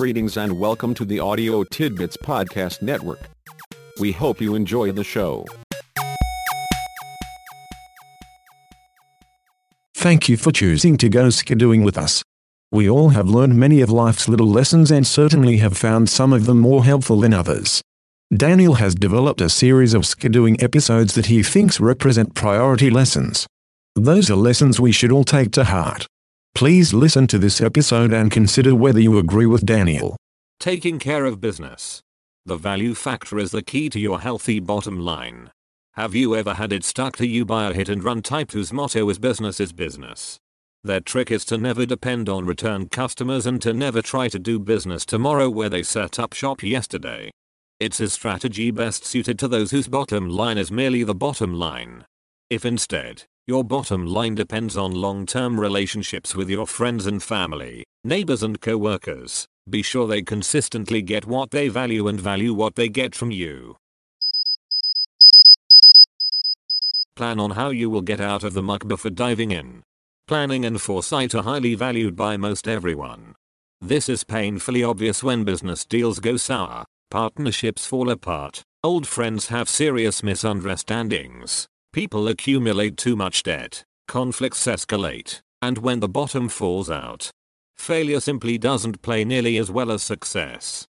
Greetings and welcome to the Audio Tidbits Podcast Network. We hope you enjoy the show. Thank you for choosing to go skidooing with us. We all have learned many of life's little lessons and certainly have found some of them more helpful than others. Daniel has developed a series of skidooing episodes that he thinks represent priority lessons. Those are lessons we should all take to heart. Please listen to this episode and consider whether you agree with Daniel. Taking care of business. The value factor is the key to your healthy bottom line. Have you ever had it stuck to you by a hit and run type whose motto is business is business? Their trick is to never depend on return customers and to never try to do business tomorrow where they set up shop yesterday. It's a strategy best suited to those whose bottom line is merely the bottom line. If instead, your bottom line depends on long-term relationships with your friends and family, neighbors and co-workers, be sure they consistently get what they value and value what they get from you. Plan on how you will get out of the muck before diving in. Planning and foresight are highly valued by most everyone. This is painfully obvious when business deals go sour, Partnerships fall apart. Old friends have serious misunderstandings. People accumulate too much debt. Conflicts escalate. And when the bottom falls out, failure simply doesn't play nearly as well as success.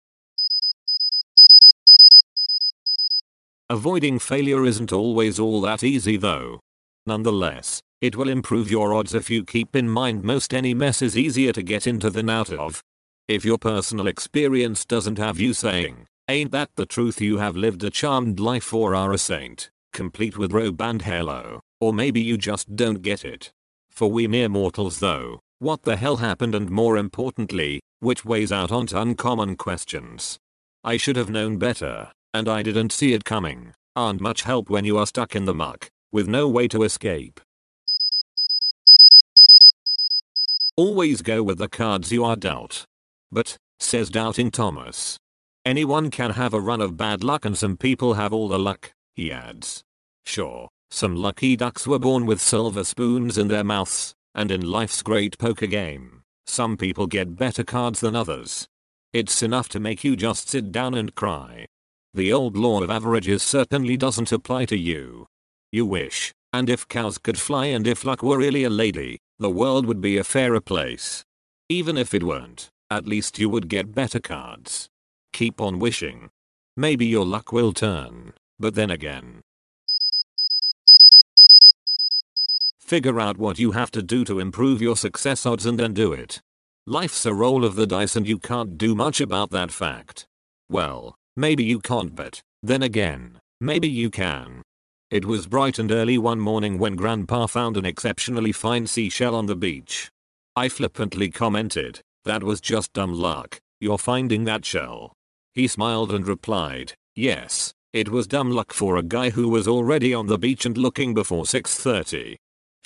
Avoiding failure isn't always all that easy though. Nonetheless, it will improve your odds if you keep in mind most any mess is easier to get into than out of. If your personal experience doesn't have you saying, ain't that the truth you have lived a charmed life or are a saint, complete with robe and halo, or maybe you just don't get it. For we mere mortals though, what the hell happened and more importantly, which weighs out onto uncommon questions. I should have known better, and I didn't see it coming, aren't much help when you are stuck in the muck, with no way to escape. Always go with the cards you are dealt. But, says Doubting Thomas. Anyone can have a run of bad luck and some people have all the luck, he adds. Sure, some lucky ducks were born with silver spoons in their mouths, and in life's great poker game, some people get better cards than others. It's enough to make you just sit down and cry. The old law of averages certainly doesn't apply to you. You wish, and if cows could fly and if luck were really a lady, the world would be a fairer place. Even if it weren't. At least you would get better cards. Keep on wishing. Maybe your luck will turn, but then again. Figure out what you have to do to improve your success odds and then do it. Life's a roll of the dice and you can't do much about that fact. Well, maybe you can't but, then again, maybe you can. It was bright and early one morning when grandpa found an exceptionally fine seashell on the beach. I flippantly commented, that was just dumb luck, you're finding that shell. He smiled and replied, yes, it was dumb luck for a guy who was already on the beach and looking before 6.30.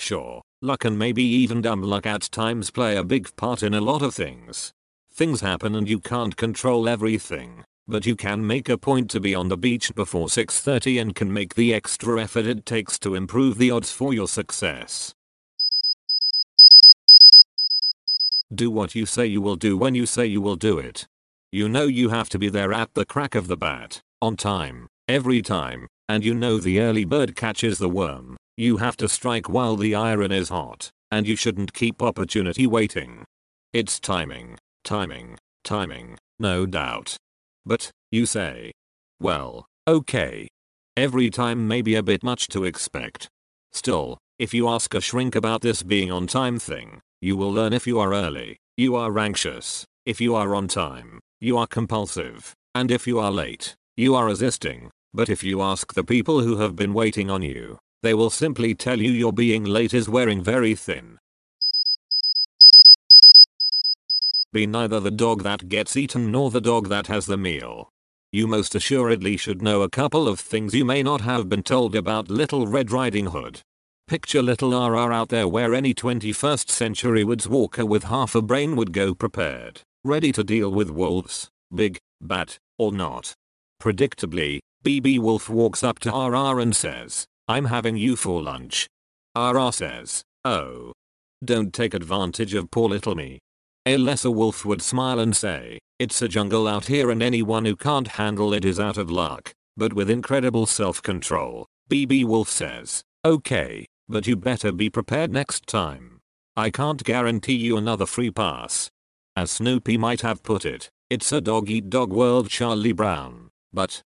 Sure, luck and maybe even dumb luck at times play a big part in a lot of things. Things happen and you can't control everything, but you can make a point to be on the beach before 6.30 and can make the extra effort it takes to improve the odds for your success. Do what you say you will do when you say you will do it. You know you have to be there at the crack of the bat, on time, every time, and you know the early bird catches the worm. You have to strike while the iron is hot, and you shouldn't keep opportunity waiting. It's timing, timing, timing, no doubt. But, you say. Well, okay. Every time may be a bit much to expect. Still, if you ask a shrink about this being on time thing, you will learn if you are early, you are anxious, if you are on time, you are compulsive, and if you are late, you are resisting. But if you ask the people who have been waiting on you, they will simply tell you your being late is wearing very thin. Be neither the dog that gets eaten nor the dog that has the meal. You most assuredly should know a couple of things you may not have been told about Little Red Riding Hood. Picture little RR out there where any 21st century woods walker with half a brain would go prepared, ready to deal with wolves, big, bad, or not. Predictably, BB Wolf walks up to RR and says, I'm having you for lunch. RR says, oh. Don't take advantage of poor little me. A lesser wolf would smile and say, it's a jungle out here and anyone who can't handle it is out of luck. But with incredible self-control, BB Wolf says, okay, but you better be prepared next time. I can't guarantee you another free pass. As Snoopy might have put it, it's a dog eat dog world Charlie Brown, but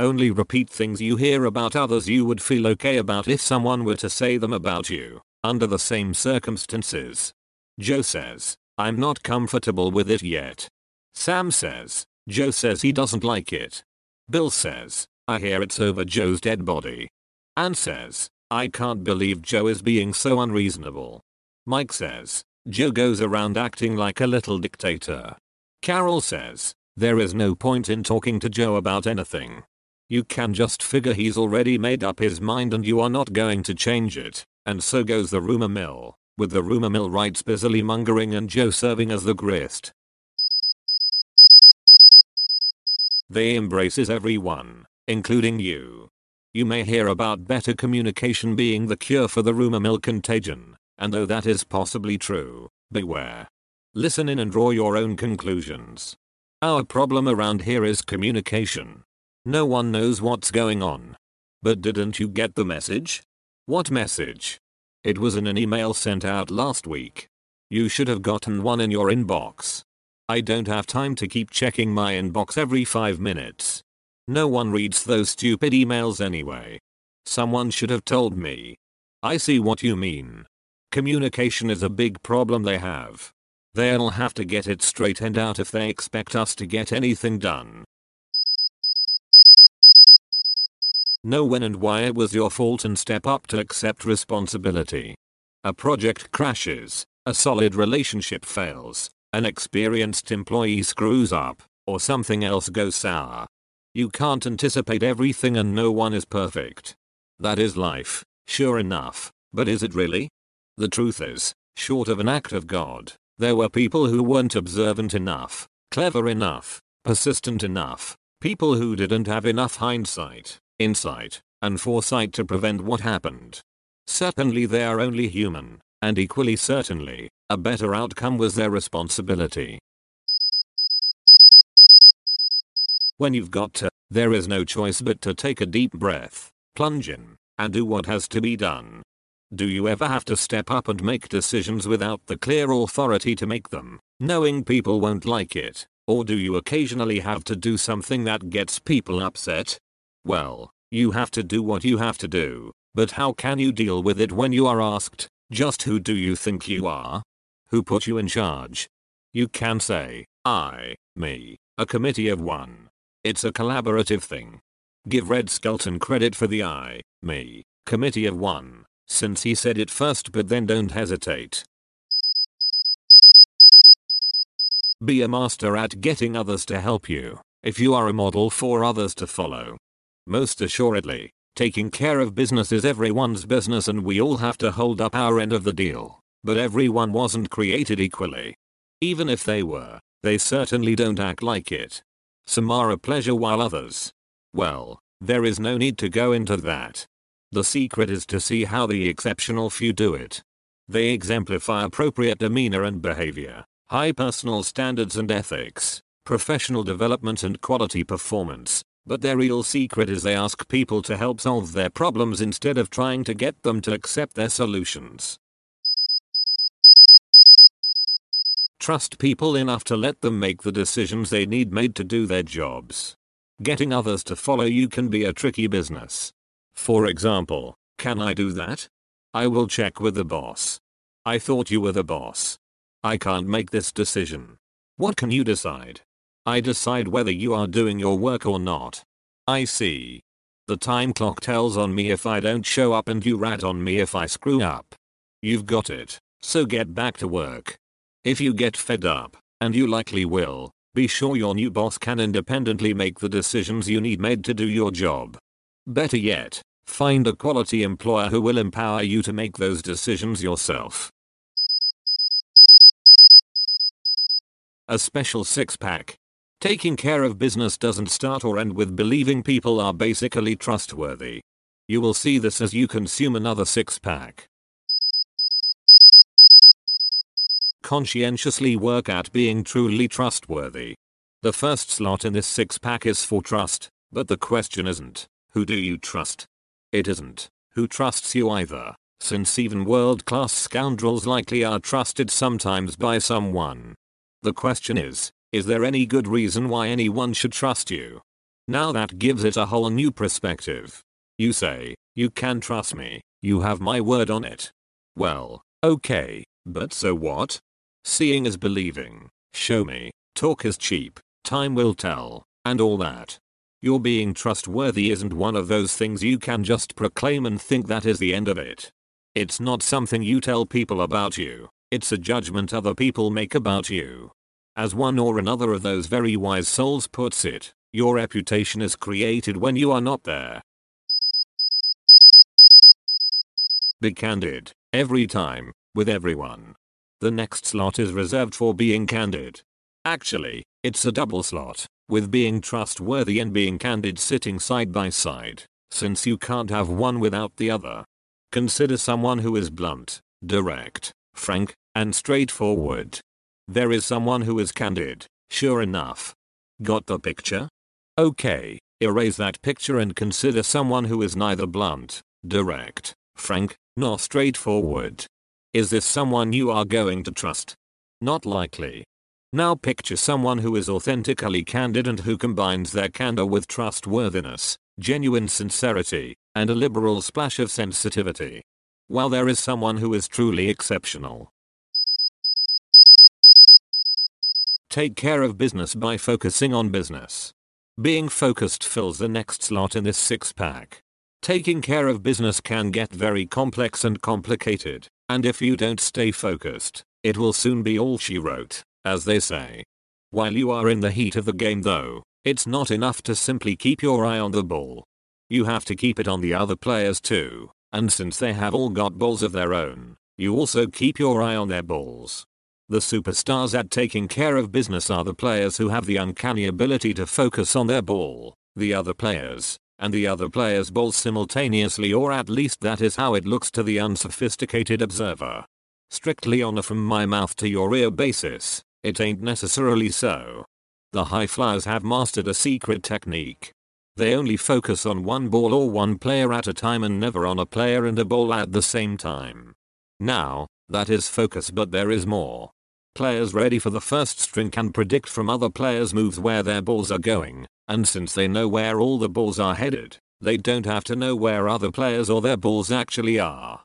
only repeat things you hear about others you would feel okay about if someone were to say them about you, under the same circumstances. Joe says, I'm not comfortable with it yet. Sam says, Joe says he doesn't like it. Bill says, I hear it's over Joe's dead body. Ann says, I can't believe Joe is being so unreasonable. Mike says, Joe goes around acting like a little dictator. Carol says, there is no point in talking to Joe about anything. You can just figure he's already made up his mind and you are not going to change it. And so goes the rumor mill, with the rumor mill wrights busily mongering and Joe serving as the grist. They embraces everyone, including you. You may hear about better communication being the cure for the rumor mill contagion, and though that is possibly true, beware. Listen in and draw your own conclusions. Our problem around here is communication. No one knows what's going on. But didn't you get the message? What message? It was in an email sent out last week. You should have gotten one in your inbox. I don't have time to keep checking my inbox every 5 minutes. No one reads those stupid emails anyway. Someone should have told me. I see what you mean. Communication is a big problem they have. They'll have to get it straightened out if they expect us to get anything done. Know when and why it was your fault and step up to accept responsibility. A project crashes, a solid relationship fails, an experienced employee screws up, or something else goes sour. You can't anticipate everything and no one is perfect. That is life, sure enough, but is it really? The truth is, short of an act of God, there were people who weren't observant enough, clever enough, persistent enough, people who didn't have enough hindsight, insight, and foresight to prevent what happened. Certainly they are only human, and equally certainly, a better outcome was their responsibility. When you've got to, there is no choice but to take a deep breath, plunge in, and do what has to be done. Do you ever have to step up and make decisions without the clear authority to make them, knowing people won't like it? Or do you occasionally have to do something that gets people upset? Well, you have to do what you have to do, but how can you deal with it when you are asked, just who do you think you are? Who put you in charge? You can say, I, me, a committee of one. It's a collaborative thing. Give Red Skelton credit for the I, me, committee of one, since he said it first but then don't hesitate. Be a master at getting others to help you, if you are a model for others to follow. Most assuredly, Taking care of business is everyone's business and we all have to hold up our end of the deal. But everyone wasn't created equally. Even if they were, they certainly don't act like it. Some are a pleasure while others. Well, there is no need to go into that. The secret is to see how the exceptional few do it. They exemplify appropriate demeanor and behavior, high personal standards and ethics, professional development and quality performance, but their real secret is they ask people to help solve their problems instead of trying to get them to accept their solutions. Trust people enough to let them make the decisions they need made to do their jobs. Getting others to follow you can be a tricky business. For example, can I do that? I will check with the boss. I thought you were the boss. I can't make this decision. What can you decide? I decide whether you are doing your work or not. I see. The time clock tells on me if I don't show up and you rat on me if I screw up. You've got it, so get back to work. If you get fed up, and you likely will, be sure your new boss can independently make the decisions you need made to do your job. Better yet, find a quality employer who will empower you to make those decisions yourself. A special six pack. Taking care of business doesn't start or end with believing people are basically trustworthy. You will see this as you consume another six pack. Conscientiously work at being truly trustworthy. The first slot in this six pack is for trust, but the question isn't, who do you trust? It isn't, who trusts you either, since even world class scoundrels likely are trusted sometimes by someone. The question is, is there any good reason why anyone should trust you? Now that gives it a whole new perspective. You say, you can trust me, you have my word on it. Well, okay, but so what? Seeing is believing. Show me. Talk is cheap. Time will tell. And all that. Your being trustworthy isn't one of those things you can just proclaim and think that is the end of it. It's not something you tell people about you. It's a judgment other people make about you. As one or another of those very wise souls puts it, your reputation is created when you are not there. Be candid, every time, with everyone. The next slot is reserved for being candid. Actually, it's a double slot, with being trustworthy and being candid sitting side by side, since you can't have one without the other. Consider someone who is blunt, direct, frank, and straightforward. There is someone who is candid, sure enough. Got the picture? Okay, erase that picture and consider someone who is neither blunt, direct, frank, nor straightforward. Is this someone you are going to trust? Not likely. Now picture someone who is authentically candid and who combines their candor with trustworthiness, genuine sincerity, and a liberal splash of sensitivity. While there is someone who is truly exceptional. Take care of business by focusing on business. Being focused fills the next slot in this six pack. Taking care of business can get very complex and complicated. And if you don't stay focused, it will soon be all she wrote, as they say. While you are in the heat of the game though, it's not enough to simply keep your eye on the ball. You have to keep it on the other players too, and since they have all got balls of their own, you also keep your eye on their balls. The superstars at taking care of business are the players who have the uncanny ability to focus on their ball, the other players, and the other player's ball simultaneously or at least that is how it looks to the unsophisticated observer. Strictly on a from my mouth to your ear basis, it ain't necessarily so. The high flyers have mastered a secret technique. They only focus on one ball or one player at a time and never on a player and a ball at the same time. Now, that is focus but there is more. Players ready for the first string can predict from other players' moves where their balls are going, and since they know where all the balls are headed, they don't have to know where other players or their balls actually are.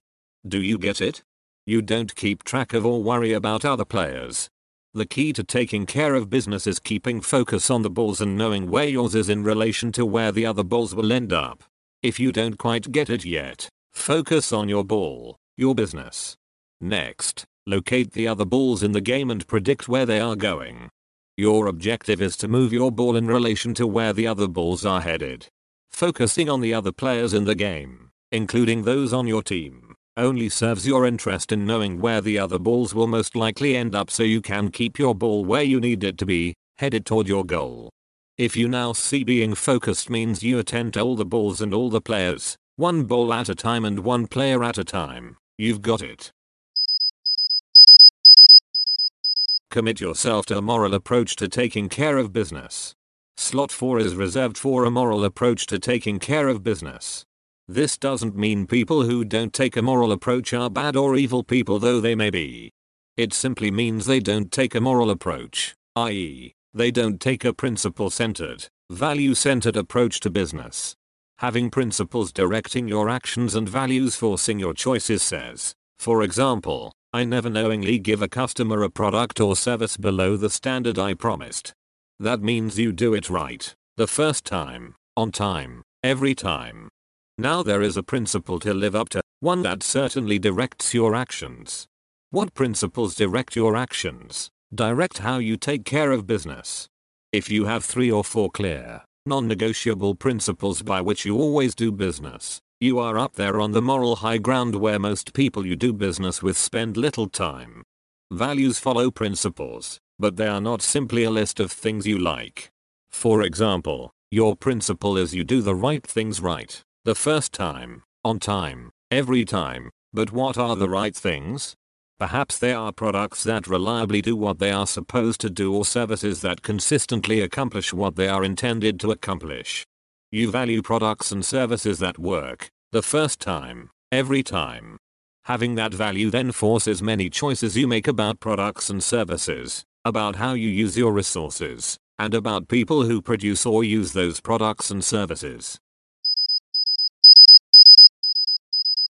Do you get it? You don't keep track of or worry about other players. The key to taking care of business is keeping focus on the balls and knowing where yours is in relation to where the other balls will end up. If you don't quite get it yet, focus on your ball, your business. Next, locate the other balls in the game and predict where they are going. Your objective is to move your ball in relation to where the other balls are headed. Focusing on the other players in the game, including those on your team, only serves your interest in knowing where the other balls will most likely end up so you can keep your ball where you need it to be, headed toward your goal. If you now see being focused means you attend to all the balls and all the players, one ball at a time and one player at a time, you've got it. Commit yourself to a moral approach to taking care of business. Slot 4 is reserved for a moral approach to taking care of business. This doesn't mean people who don't take a moral approach are bad or evil people though they may be. It simply means they don't take a moral approach, i.e., they don't take a principle-centered, value-centered approach to business. Having principles directing your actions and values forcing your choices says, for example, I never knowingly give a customer a product or service below the standard I promised. That means you do it right, the first time, on time, every time. Now there is a principle to live up to, one that certainly directs your actions. What principles direct your actions? Direct how you take care of business. If you have three or four clear, non-negotiable principles by which you always do business, you are up there on the moral high ground where most people you do business with spend little time. Values follow principles, but they are not simply a list of things you like. For example, your principle is you do the right things right, the first time, on time, every time, but what are the right things? Perhaps they are products that reliably do what they are supposed to do or services that consistently accomplish what they are intended to accomplish. You value products and services that work, the first time, every time. Having that value then forces many choices you make about products and services, about how you use your resources, and about people who produce or use those products and services.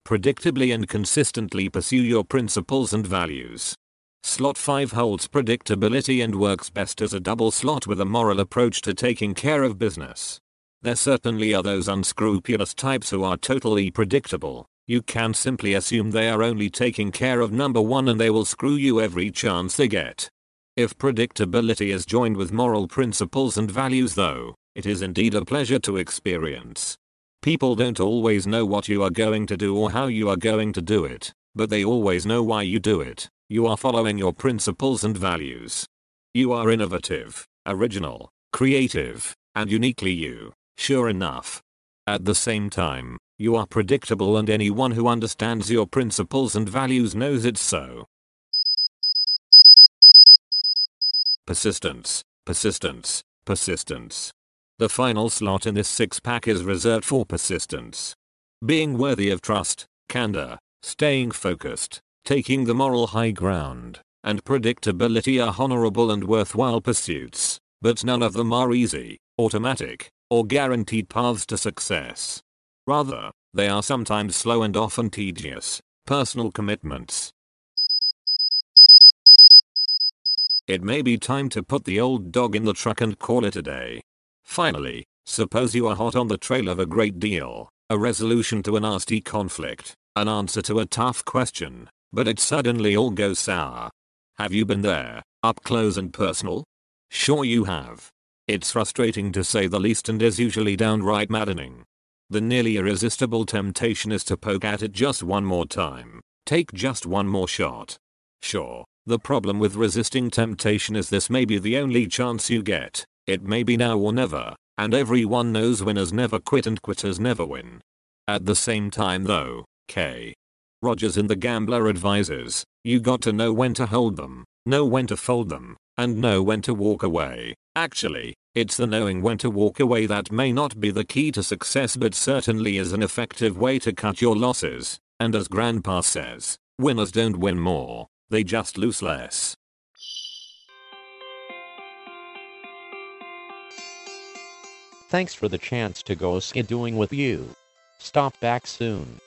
Predictably and consistently pursue your principles and values. Slot 5 holds predictability and works best as a double slot with a moral approach to taking care of business. There certainly are those unscrupulous types who are totally predictable. You can simply assume they are only taking care of number one and they will screw you every chance they get. If predictability is joined with moral principles and values though, it is indeed a pleasure to experience. People don't always know what you are going to do or how you are going to do it, but they always know why you do it. You are following your principles and values. You are innovative, original, creative, and uniquely you, sure enough. At the same time, you are predictable and anyone who understands your principles and values knows it's so. Persistence, persistence, persistence. The final slot in this six pack is reserved for persistence. Being worthy of trust, candor, staying focused, taking the moral high ground, and predictability are honorable and worthwhile pursuits, but none of them are easy, automatic, or guaranteed paths to success. Rather, they are sometimes slow and often tedious, personal commitments. It may be time to put the old dog in the truck and call it a day. Finally, suppose you are hot on the trail of a great deal, a resolution to a nasty conflict, an answer to a tough question, but it suddenly all goes sour. Have you been there, up close and personal? Sure you have. It's frustrating to say the least and is usually downright maddening. The nearly irresistible temptation is to poke at it just one more time. Take just one more shot. Sure, the problem with resisting temptation is this may be the only chance you get. It may be now or never, and everyone knows winners never quit and quitters never win. At the same time though, K. Rogers in The Gambler advises, you got to know when to hold them, know when to fold them, and know when to walk away. Actually, it's the knowing when to walk away that may not be the key to success but certainly is an effective way to cut your losses, and as Grandpa says, winners don't win more, they just lose less. Thanks for the chance to go skidooing with you. Stop back soon.